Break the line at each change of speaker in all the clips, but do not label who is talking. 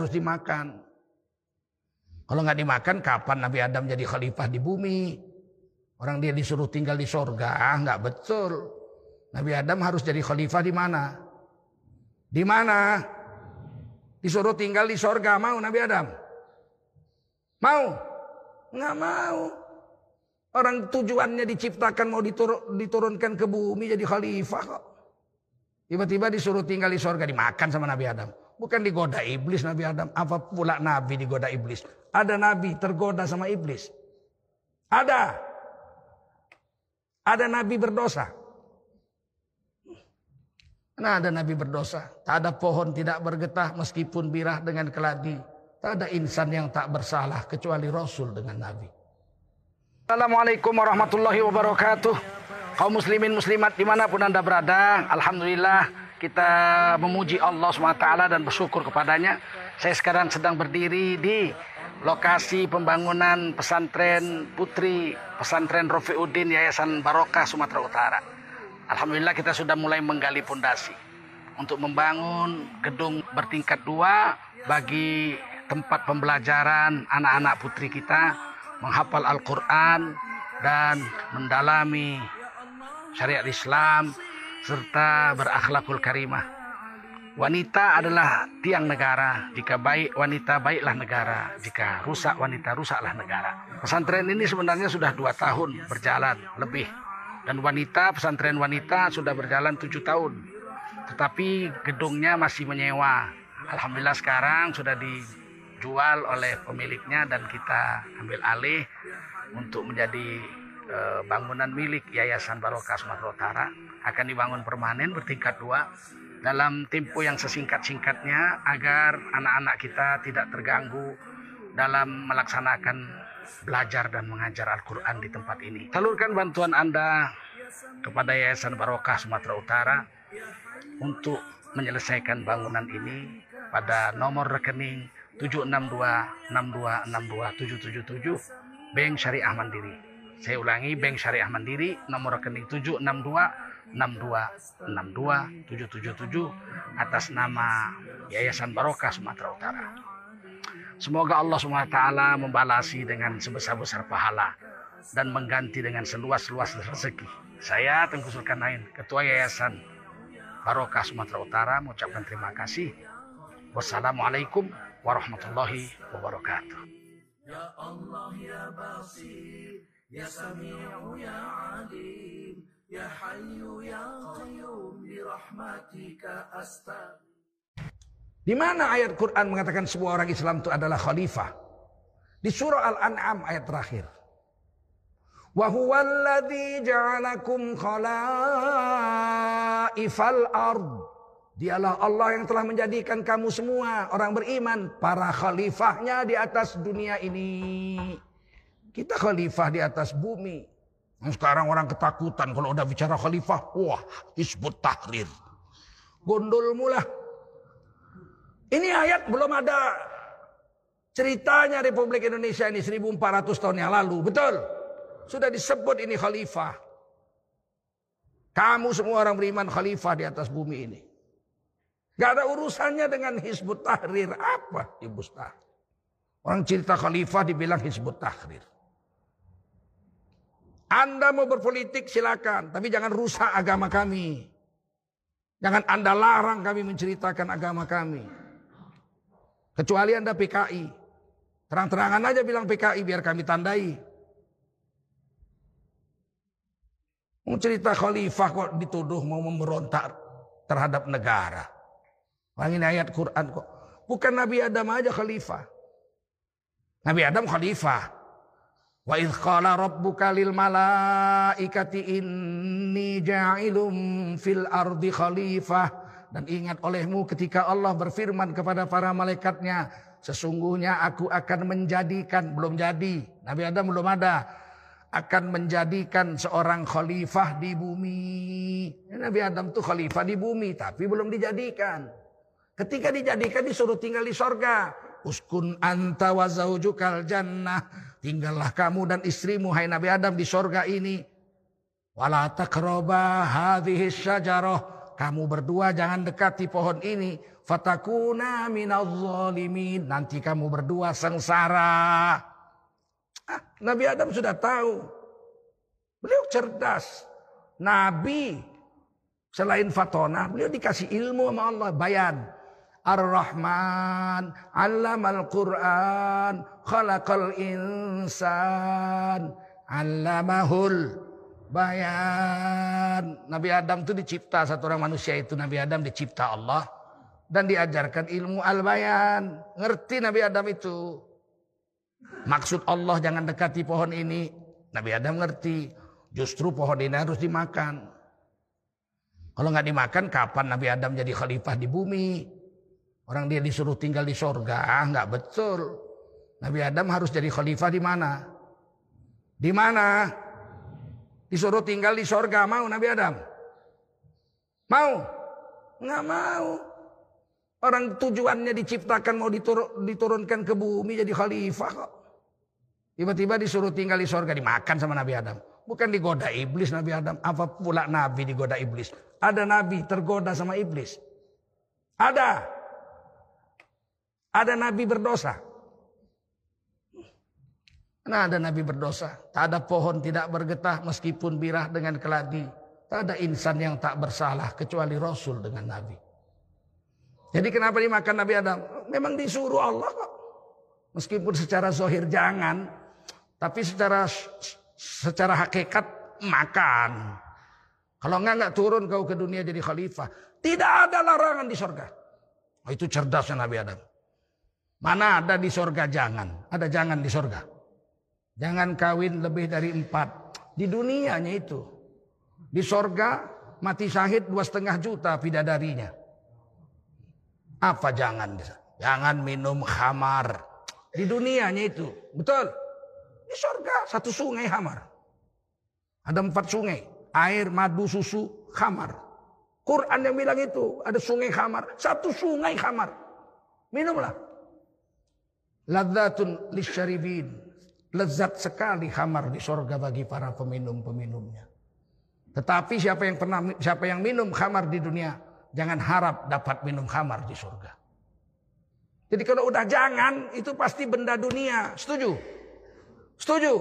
harus dimakan. Kalau nggak dimakan, kapan Nabi Adam jadi khalifah di bumi? Orang dia disuruh tinggal di sorga, nggak betul. Nabi Adam harus jadi khalifah di mana? Di mana? Disuruh tinggal di sorga, mau Nabi Adam? Mau? Nggak mau. Orang tujuannya diciptakan mau diturun, diturunkan ke bumi jadi khalifah kok. Tiba-tiba disuruh tinggal di sorga dimakan sama Nabi Adam. Bukan digoda iblis Nabi Adam. Apa pula Nabi digoda iblis? Ada Nabi tergoda sama iblis. Ada. Ada Nabi berdosa. Nah ada Nabi berdosa. Tak ada pohon tidak bergetah meskipun birah dengan keladi. Tak ada insan yang tak bersalah kecuali Rasul dengan Nabi. Assalamualaikum warahmatullahi wabarakatuh. Kaum muslimin muslimat di mana pun anda berada. Alhamdulillah kita memuji Allah SWT dan bersyukur kepadanya. Saya sekarang sedang berdiri di lokasi pembangunan pesantren putri pesantren Rofiuddin Yayasan Barokah Sumatera Utara. Alhamdulillah kita sudah mulai menggali pondasi untuk membangun gedung bertingkat dua bagi tempat pembelajaran anak-anak putri kita menghafal Al-Quran dan mendalami syariat Islam serta berakhlakul karimah. Wanita adalah tiang negara. Jika baik wanita, baiklah negara. Jika rusak wanita, rusaklah negara. Pesantren ini sebenarnya sudah dua tahun berjalan lebih. Dan wanita, pesantren wanita sudah berjalan tujuh tahun. Tetapi gedungnya masih menyewa. Alhamdulillah sekarang sudah di dijual oleh pemiliknya dan kita ambil alih untuk menjadi e, bangunan milik Yayasan Barokah Sumatera Utara akan dibangun permanen bertingkat dua dalam tempo yang sesingkat-singkatnya agar anak-anak kita tidak terganggu dalam melaksanakan belajar dan mengajar Al-Quran di tempat ini. Salurkan bantuan Anda kepada Yayasan Barokah Sumatera Utara untuk menyelesaikan bangunan ini pada nomor rekening 762 Bank Syariah Mandiri. Saya ulangi Bank Syariah Mandiri nomor rekening 762 atas nama Yayasan Barokah Sumatera Utara. Semoga Allah SWT membalasi dengan sebesar-besar pahala dan mengganti dengan seluas-luas rezeki. Saya Tengku Zulkarnain, Ketua Yayasan Barokah Sumatera Utara mengucapkan terima kasih. Wassalamualaikum warahmatullahi wabarakatuh. Ya Allah ya Basir, ya Sami'u ya Alim, ya Qayyum bi rahmatika astagfir. Di mana ayat Quran mengatakan semua orang Islam itu adalah khalifah? Di surah Al-An'am ayat terakhir. Wa huwa alladhi ja'alakum khalaifal ard. Dialah Allah yang telah menjadikan kamu semua orang beriman para khalifahnya di atas dunia ini. Kita khalifah di atas bumi. Sekarang orang ketakutan kalau udah bicara khalifah, wah, Hizbut Tahrir. Gondol mula. Ini ayat belum ada ceritanya Republik Indonesia ini 1400 tahun yang lalu, betul? Sudah disebut ini khalifah. Kamu semua orang beriman khalifah di atas bumi ini. Gak ada urusannya dengan Hizbut Tahrir. Apa Hizbut Tahrir? Orang cerita khalifah dibilang Hizbut Tahrir. Anda mau berpolitik silakan. Tapi jangan rusak agama kami. Jangan Anda larang kami menceritakan agama kami. Kecuali Anda PKI. Terang-terangan aja bilang PKI biar kami tandai. Mau cerita khalifah kok dituduh mau memberontak terhadap negara. Ini ayat Quran kok. Bukan Nabi Adam aja khalifah. Nabi Adam khalifah. Wa idh qala rabbuka lil malaikati inni ja'ilum fil ardi khalifah. Dan ingat olehmu ketika Allah berfirman kepada para malaikatnya. Sesungguhnya aku akan menjadikan, belum jadi. Nabi Adam belum ada. Akan menjadikan seorang khalifah di bumi. Nabi Adam tuh khalifah di bumi tapi belum dijadikan. Ketika dijadikan disuruh tinggal di sorga. Uskun anta wa zaujukal jannah. Tinggallah kamu dan istrimu hai Nabi Adam di sorga ini. Wala takroba hadhihi syajarah. Kamu berdua jangan dekati pohon ini. Fatakuna minal zalimin. Nanti kamu berdua sengsara. Ah, Nabi Adam sudah tahu. Beliau cerdas. Nabi selain fatona, beliau dikasih ilmu sama Allah, bayan. Ar-Rahman, al Quran, khalaqal insan, allamahul bayan. Nabi Adam itu dicipta satu orang manusia itu Nabi Adam dicipta Allah dan diajarkan ilmu al-bayan. Ngerti Nabi Adam itu. Maksud Allah jangan dekati pohon ini. Nabi Adam ngerti. Justru pohon ini harus dimakan. Kalau nggak dimakan, kapan Nabi Adam jadi khalifah di bumi? Orang dia disuruh tinggal di sorga, nggak betul. Nabi Adam harus jadi khalifah di mana? Di mana? Disuruh tinggal di sorga, mau Nabi Adam? Mau? Nggak mau. Orang tujuannya diciptakan mau diturun, diturunkan ke bumi jadi khalifah kok. Tiba-tiba disuruh tinggal di sorga dimakan sama Nabi Adam. Bukan digoda iblis Nabi Adam. Apa pula Nabi digoda iblis? Ada Nabi tergoda sama iblis. Ada. Ada nabi berdosa. Nah ada nabi berdosa. Tak ada pohon tidak bergetah meskipun birah dengan keladi. Tak ada insan yang tak bersalah kecuali Rasul dengan Nabi. Jadi kenapa dimakan Nabi Adam? Memang disuruh Allah kok. Meskipun secara zohir jangan. Tapi secara secara hakikat makan. Kalau enggak enggak turun kau ke dunia jadi khalifah. Tidak ada larangan di sorga. Oh, itu cerdasnya Nabi Adam. Mana ada di sorga jangan. Ada jangan di sorga. Jangan kawin lebih dari empat. Di dunianya itu. Di sorga mati syahid dua setengah juta bidadarinya. Apa jangan? Jangan minum khamar. Di dunianya itu. Betul. Di sorga satu sungai khamar. Ada empat sungai. Air, madu, susu, khamar. Quran yang bilang itu. Ada sungai khamar. Satu sungai khamar. Minumlah. Ladzatun lisyaribin. Lezat sekali khamar di sorga bagi para peminum-peminumnya. Tetapi siapa yang pernah siapa yang minum khamar di dunia, jangan harap dapat minum khamar di sorga. Jadi kalau udah jangan, itu pasti benda dunia. Setuju? Setuju?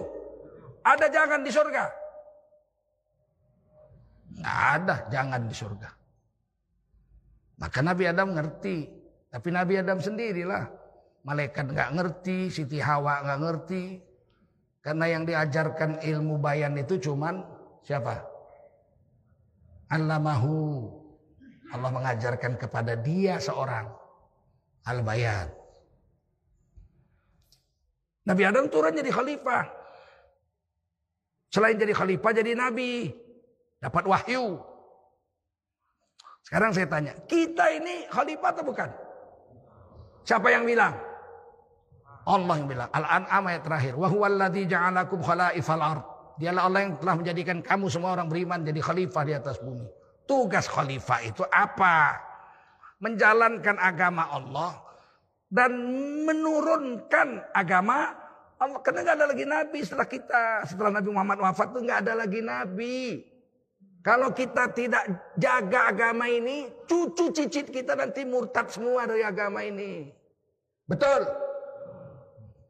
Ada jangan di sorga? Nggak ada jangan di sorga. Maka Nabi Adam ngerti. Tapi Nabi Adam sendirilah Malaikat nggak ngerti, Siti Hawa nggak ngerti. Karena yang diajarkan ilmu bayan itu cuman siapa? Allamahu. Allah mengajarkan kepada dia seorang. Al-bayan. Nabi Adam turun jadi khalifah. Selain jadi khalifah jadi nabi. Dapat wahyu. Sekarang saya tanya, kita ini khalifah atau bukan? Siapa yang bilang? Allah yang bilang. Al-An'am ayat terakhir. Wa huwallazi ja'alakum khalaifal ard. Dialah Allah yang telah menjadikan kamu semua orang beriman jadi khalifah di atas bumi. Tugas khalifah itu apa? Menjalankan agama Allah dan menurunkan agama Allah. Karena nggak ada lagi nabi setelah kita, setelah Nabi Muhammad wafat itu nggak ada lagi nabi. Kalau kita tidak jaga agama ini, cucu cicit kita nanti murtad semua dari agama ini. Betul.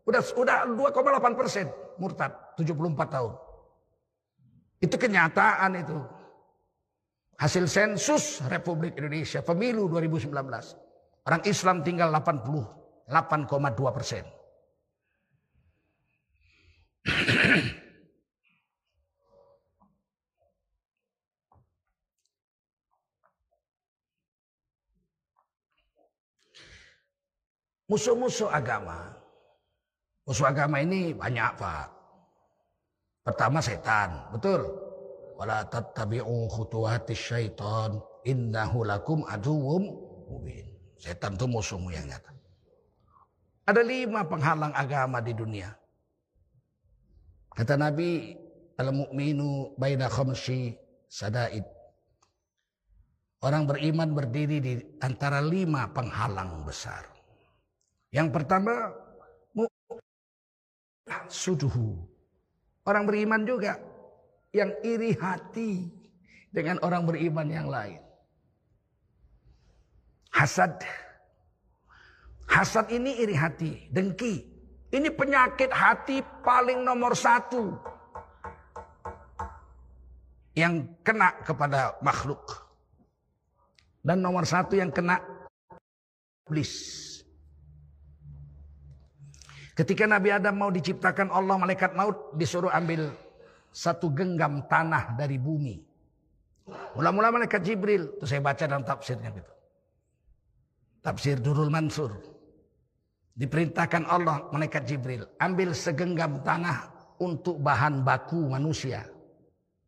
Udah udah 2,8 persen murtad 74 tahun. Itu kenyataan itu. Hasil sensus Republik Indonesia pemilu 2019. Orang Islam tinggal 88,2 persen. Musuh-musuh agama Musuh agama ini banyak Pak. Pertama setan, betul. Wala tattabi'u khutuwati syaitan innahu lakum aduwwum mubin. Setan itu musuhmu yang nyata. Ada lima penghalang agama di dunia. Kata Nabi, al-mu'minu baina khamsi sadaid. Orang beriman berdiri di antara lima penghalang besar. Yang pertama, suduhu. Orang beriman juga yang iri hati dengan orang beriman yang lain. Hasad Hasad ini iri hati, dengki. Ini penyakit hati paling nomor satu. Yang kena kepada makhluk. Dan nomor satu yang kena iblis. Ketika Nabi Adam mau diciptakan Allah malaikat maut disuruh ambil satu genggam tanah dari bumi. Mula-mula malaikat Jibril, itu saya baca dalam tafsirnya gitu. Tafsir Durul Mansur. Diperintahkan Allah malaikat Jibril, ambil segenggam tanah untuk bahan baku manusia.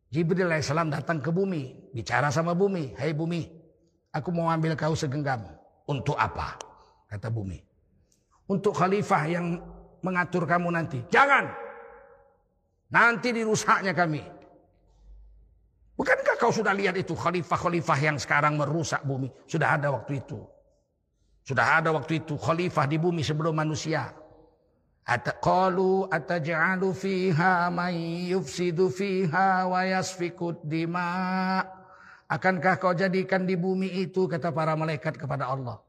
Jibril alaihissalam datang ke bumi, bicara sama bumi, "Hai hey bumi, aku mau ambil kau segenggam. Untuk apa?" kata bumi. "Untuk khalifah yang mengatur kamu nanti." "Jangan. Nanti dirusaknya kami." Bukankah kau sudah lihat itu khalifah-khalifah yang sekarang merusak bumi? Sudah ada waktu itu. Sudah ada waktu itu khalifah di bumi sebelum manusia. Qalu ataj'alu fiha man yufsidu fiha wa yasfikud dima. Akankah kau jadikan di bumi itu kata para malaikat kepada Allah.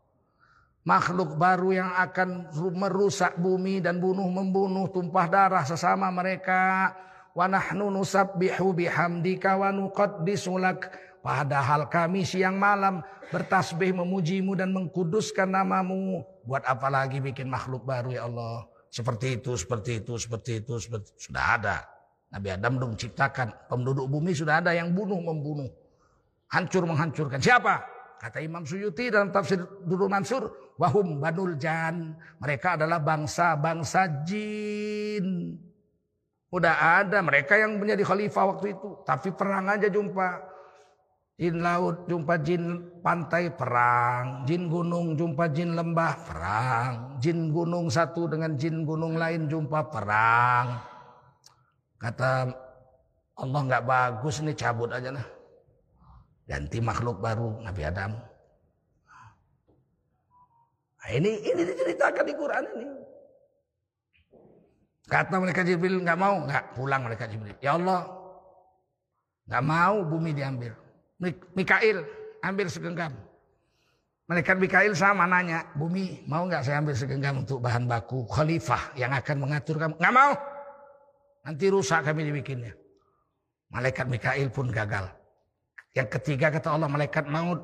Makhluk baru yang akan merusak bumi dan bunuh membunuh tumpah darah sesama mereka. Wa nahnu nusabbihu bihamdika wa nuqaddisu lak. Padahal kami siang malam bertasbih memujimu dan mengkuduskan namamu. Buat apa lagi bikin makhluk baru ya Allah. Seperti itu, seperti itu, seperti itu, seperti itu. Sudah ada. Nabi Adam belum ciptakan. Penduduk bumi sudah ada yang bunuh membunuh. Hancur menghancurkan. Siapa? Kata Imam Suyuti dalam tafsir Dulu Mansur. Wahum banul jan. Mereka adalah bangsa-bangsa jin. Udah ada mereka yang menjadi khalifah waktu itu. Tapi perang aja jumpa. Jin laut jumpa jin pantai perang, jin gunung jumpa jin lembah perang, jin gunung satu dengan jin gunung lain jumpa perang. Kata Allah nggak bagus nih cabut aja nah. Ganti makhluk baru Nabi Adam. Nah, ini ini diceritakan di Quran ini. Kata mereka Jibril nggak mau nggak pulang mereka Jibril. Ya Allah nggak mau bumi diambil. Mikail ambil segenggam. Malaikat Mikail sama nanya, bumi mau nggak saya ambil segenggam untuk bahan baku khalifah yang akan mengatur kamu? Nggak mau. Nanti rusak kami dibikinnya. Malaikat Mikail pun gagal. Yang ketiga kata Allah malaikat maut.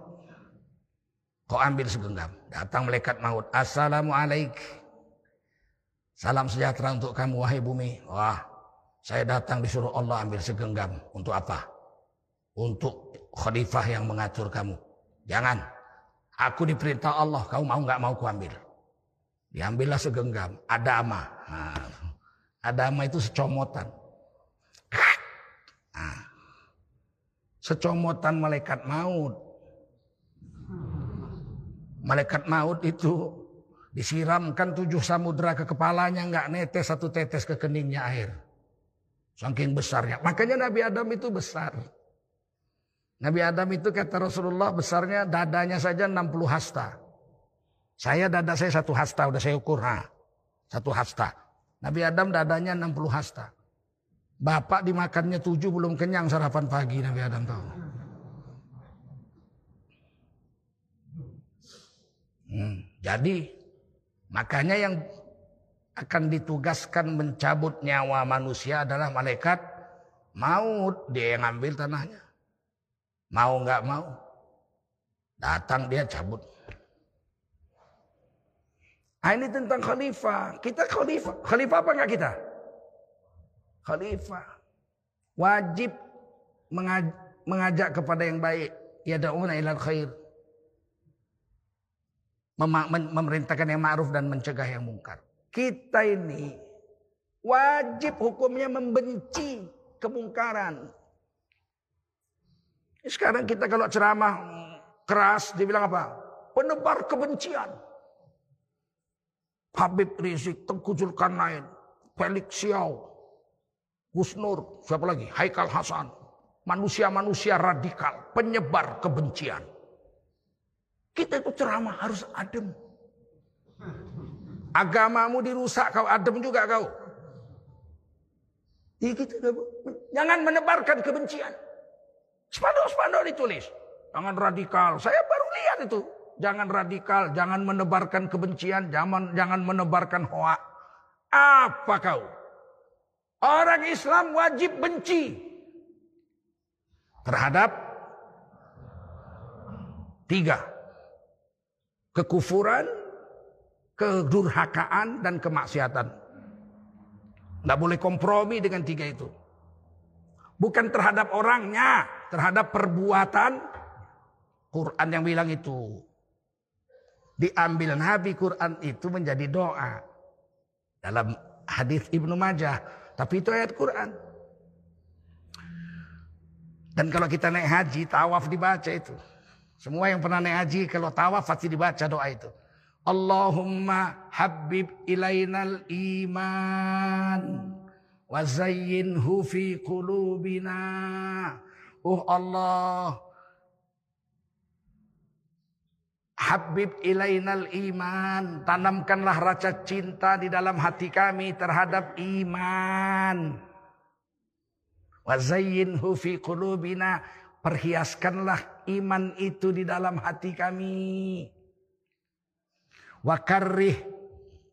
Kau ambil segenggam. Datang malaikat maut. Assalamualaikum. Salam sejahtera untuk kamu wahai bumi. Wah, saya datang disuruh Allah ambil segenggam. Untuk apa? Untuk khalifah yang mengatur kamu. Jangan. Aku diperintah Allah, kamu mau nggak mau kuambil. Diambillah segenggam. Adama. Nah, adama itu secomotan. Nah, secomotan malaikat maut. Malaikat maut itu disiramkan tujuh samudra ke kepalanya nggak netes satu tetes ke keningnya air. Saking besarnya. Makanya Nabi Adam itu besar. Nabi Adam itu kata Rasulullah besarnya dadanya saja 60 hasta. Saya dada saya satu hasta udah saya ukur. Nah, satu hasta. Nabi Adam dadanya 60 hasta. Bapak dimakannya tujuh belum kenyang sarapan pagi Nabi Adam tahu. Hmm, jadi makanya yang akan ditugaskan mencabut nyawa manusia adalah malaikat maut dia yang ambil tanahnya. Mau nggak mau. Datang dia cabut. Nah, ini tentang khalifah. Kita khalifah. Khalifah apa enggak kita? Khalifah. Wajib mengajak kepada yang baik. Ya da'una ilal khair. Mem memerintahkan yang ma'ruf dan mencegah yang mungkar. Kita ini wajib hukumnya membenci kemungkaran. Sekarang kita kalau ceramah keras, dibilang apa? Penebar kebencian. Habib Rizik, Tengku Zulkarnain, Felix Xiao, Gus Nur, siapa lagi? Haikal Hasan. Manusia-manusia radikal, penyebar kebencian. Kita itu ceramah harus adem. Agamamu dirusak, kau adem juga kau. Ya kita, jangan menebarkan kebencian. Spanduk-spanduk ditulis. Jangan radikal. Saya baru lihat itu. jangan radikal, jangan menebarkan kebencian, jangan jangan menebarkan hoa. Apa kau? Orang Islam wajib benci terhadap tiga. Kekufuran, kedurhakaan, dan kemaksiatan. Tidak boleh kompromi dengan tiga itu. Bukan terhadap orangnya, terhadap perbuatan. Quran yang bilang itu. Diambil Nabi Quran itu menjadi doa. Dalam hadis Ibnu Majah. Tapi itu ayat Quran. Dan kalau kita naik haji, tawaf dibaca itu. Semua yang pernah naik haji, kalau tawaf pasti dibaca doa itu. Allahumma habib ilainal iman wa zayyinhu fi qulubina. Oh Allah, Habib ilainal iman. Tanamkanlah rasa cinta di dalam hati kami terhadap iman. Wazayyinhu fi qulubina. Perhiaskanlah iman itu di dalam hati kami. Wakarrih.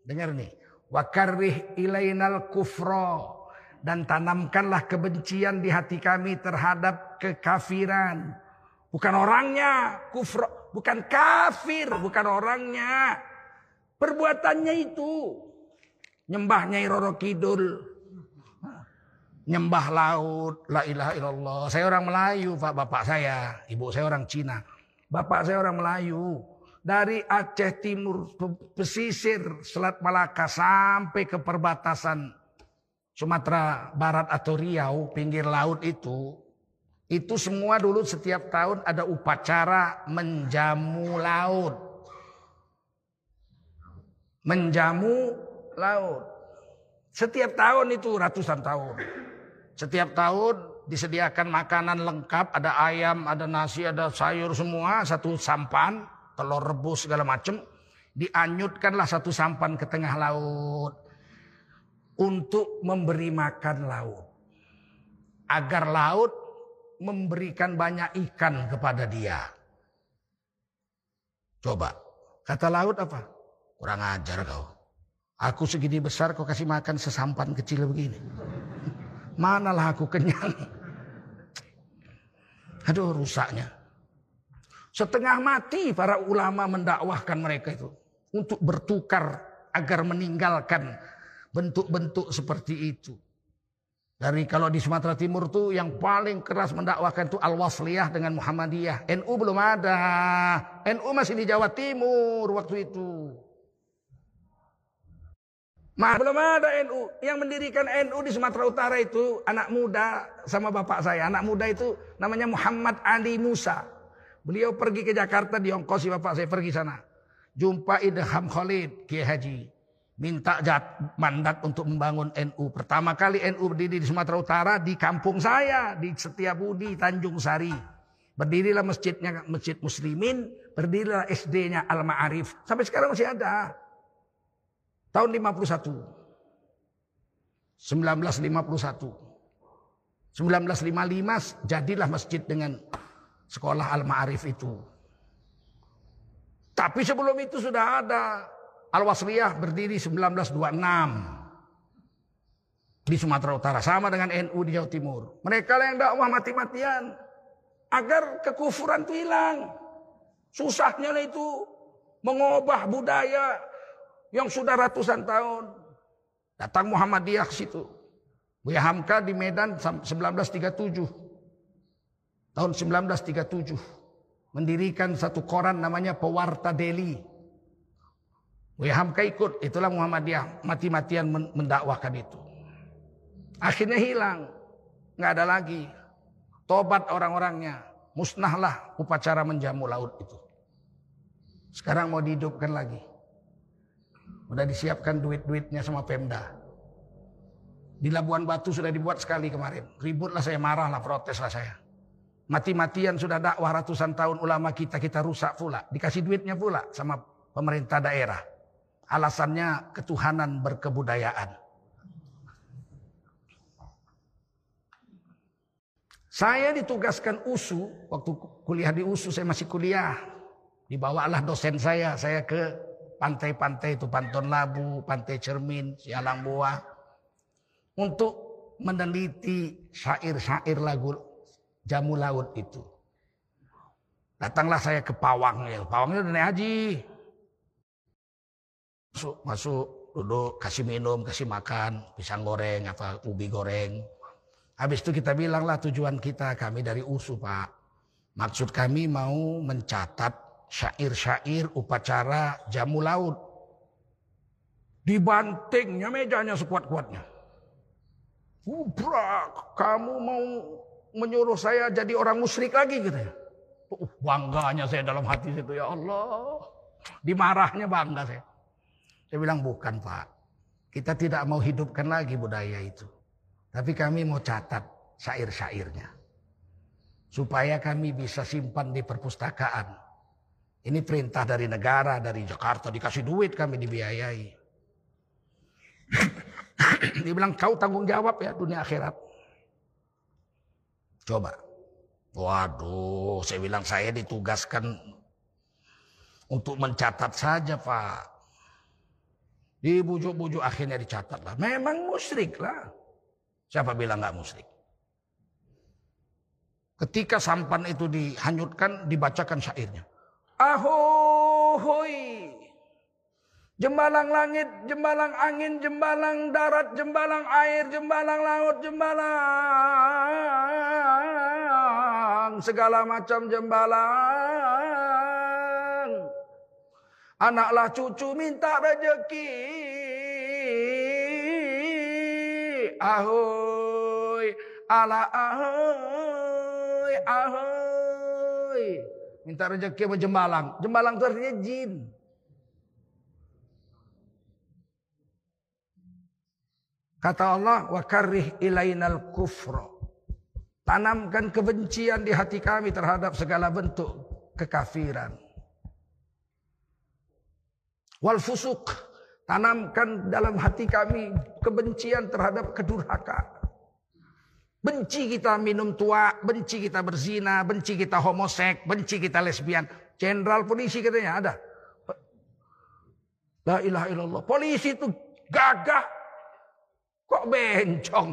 Dengar nih. Wakarrih ilainal kufro dan tanamkanlah kebencian di hati kami terhadap kekafiran. Bukan orangnya, kufur, bukan kafir, bukan orangnya. Perbuatannya itu. Nyembah Nyai Roro Kidul. Nyembah laut, la ilaha illallah. Saya orang Melayu, Pak Bapak saya. Ibu saya orang Cina. Bapak saya orang Melayu. Dari Aceh Timur, pesisir, Selat Malaka sampai ke perbatasan Sumatera Barat atau Riau, pinggir laut itu, itu semua dulu setiap tahun ada upacara menjamu laut. Menjamu laut. Setiap tahun itu ratusan tahun. Setiap tahun disediakan makanan lengkap, ada ayam, ada nasi, ada sayur semua, satu sampan, telur rebus segala macam. Dianyutkanlah satu sampan ke tengah laut untuk memberi makan laut. Agar laut memberikan banyak ikan kepada dia. Coba, kata laut apa? Kurang ajar kau. Aku segini besar kau kasih makan sesampan kecil begini. Manalah aku kenyang. Aduh rusaknya. Setengah mati para ulama mendakwahkan mereka itu. Untuk bertukar agar meninggalkan bentuk-bentuk seperti itu. Dari kalau di Sumatera Timur tuh yang paling keras mendakwakan itu Al-Wasliyah dengan Muhammadiyah. NU belum ada. NU masih di Jawa Timur waktu itu. Mah belum ada NU. Yang mendirikan NU di Sumatera Utara itu anak muda sama bapak saya. Anak muda itu namanya Muhammad Ali Musa. Beliau pergi ke Jakarta di diongkosi bapak saya pergi sana. Jumpa Idham Khalid, Kiai Haji minta jat, mandat untuk membangun NU. Pertama kali NU berdiri di Sumatera Utara di kampung saya di Setiabudi Tanjung Sari. Berdirilah masjidnya Masjid Muslimin, berdirilah SD-nya Al Ma'arif. Sampai sekarang masih ada. Tahun 51. 1951. 1955 jadilah masjid dengan sekolah Al Ma'arif itu. Tapi sebelum itu sudah ada Al-Wasliyah berdiri 1926 di Sumatera Utara sama dengan NU di Jawa Timur. Mereka yang dakwah mati-matian agar kekufuran itu hilang. Susahnya itu mengubah budaya yang sudah ratusan tahun. Datang Muhammadiyah ke situ. Buya Hamka di Medan 1937. Tahun 1937 mendirikan satu koran namanya Pewarta Deli. Buya Hamka ikut, itulah Muhammadiyah mati-matian mendakwakan itu. Akhirnya hilang, nggak ada lagi. Tobat orang-orangnya, musnahlah upacara menjamu laut itu. Sekarang mau dihidupkan lagi. Udah disiapkan duit-duitnya sama Pemda. Di Labuan Batu sudah dibuat sekali kemarin. Ributlah saya, marahlah, proteslah saya. Mati-matian sudah dakwah ratusan tahun ulama kita, kita rusak pula. Dikasih duitnya pula sama pemerintah daerah. Alasannya ketuhanan berkebudayaan. Saya ditugaskan USU, waktu kuliah di USU saya masih kuliah. Dibawalah dosen saya, saya ke pantai-pantai itu Panton Labu, Pantai Cermin, Sialang Buah untuk meneliti syair-syair lagu Jamu Laut itu. Datanglah saya ke Pawang ya. Pawang itu naik haji. Masuk, masuk, duduk, kasih minum, kasih makan, pisang goreng, apa ubi goreng. Habis itu kita bilanglah tujuan kita, kami dari USU Pak. Maksud kami mau mencatat syair-syair upacara jamu laut. Dibantingnya mejanya sekuat-kuatnya. Ubrak, kamu mau menyuruh saya jadi orang musyrik lagi gitu ya. Uh, bangganya saya dalam hati itu ya Allah. Dimarahnya bangga saya. Saya bilang bukan pak. Kita tidak mau hidupkan lagi budaya itu. Tapi kami mau catat syair-syairnya. Supaya kami bisa simpan di perpustakaan. Ini perintah dari negara, dari Jakarta. Dikasih duit kami dibiayai. Dia bilang kau tanggung jawab ya dunia akhirat. Coba. Waduh, saya bilang saya ditugaskan untuk mencatat saja Pak. Dibujuk-bujuk akhirnya dicatat lah. Memang musyrik lah. Siapa bilang nggak musyrik? Ketika sampan itu dihanyutkan, dibacakan syairnya. Ahoy. Jembalang langit, jembalang angin, jembalang darat, jembalang air, jembalang laut, jembalang segala macam jembalang. Anaklah cucu minta rezeki. Ahoy, ala ahoy, ahoy. Minta rezeki sama jembalang. Jembalang itu artinya jin. Kata Allah, wa karrih ilainal kufro. Tanamkan kebencian di hati kami terhadap segala bentuk kekafiran. Wal fusuk. Tanamkan dalam hati kami kebencian terhadap kedurhakaan. Benci kita minum tua, benci kita berzina, benci kita homosek, benci kita lesbian. Jenderal polisi katanya ada. La ilaha illallah. Polisi itu gagah. Kok bencong?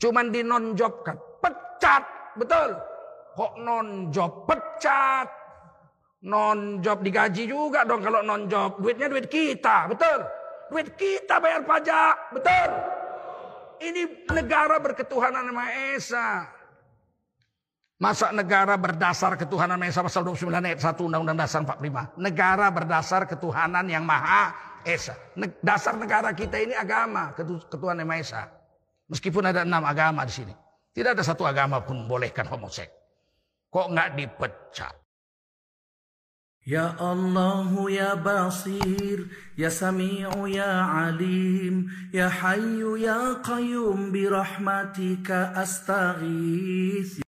Cuman di non job kan. Pecat. Betul. Kok non job? Pecat. Non job digaji juga dong kalau non job. Duitnya duit kita. Betul. Duit kita bayar pajak. Betul. Ini negara berketuhanan Maha Esa. Masa negara berdasar ketuhanan Maha Esa pasal 29 ayat 1 Undang-Undang Dasar 45. Negara berdasar ketuhanan yang Maha Esa. Dasar negara kita ini agama, ketuhanan Maha Esa. Meskipun ada enam agama di sini. Tidak ada satu agama pun bolehkan homoseks. Kok nggak dipecat?
Ya Allah ya Basir ya Sami'u ya Alim ya Hayyu ya Qayyum bi rahmatika astaghith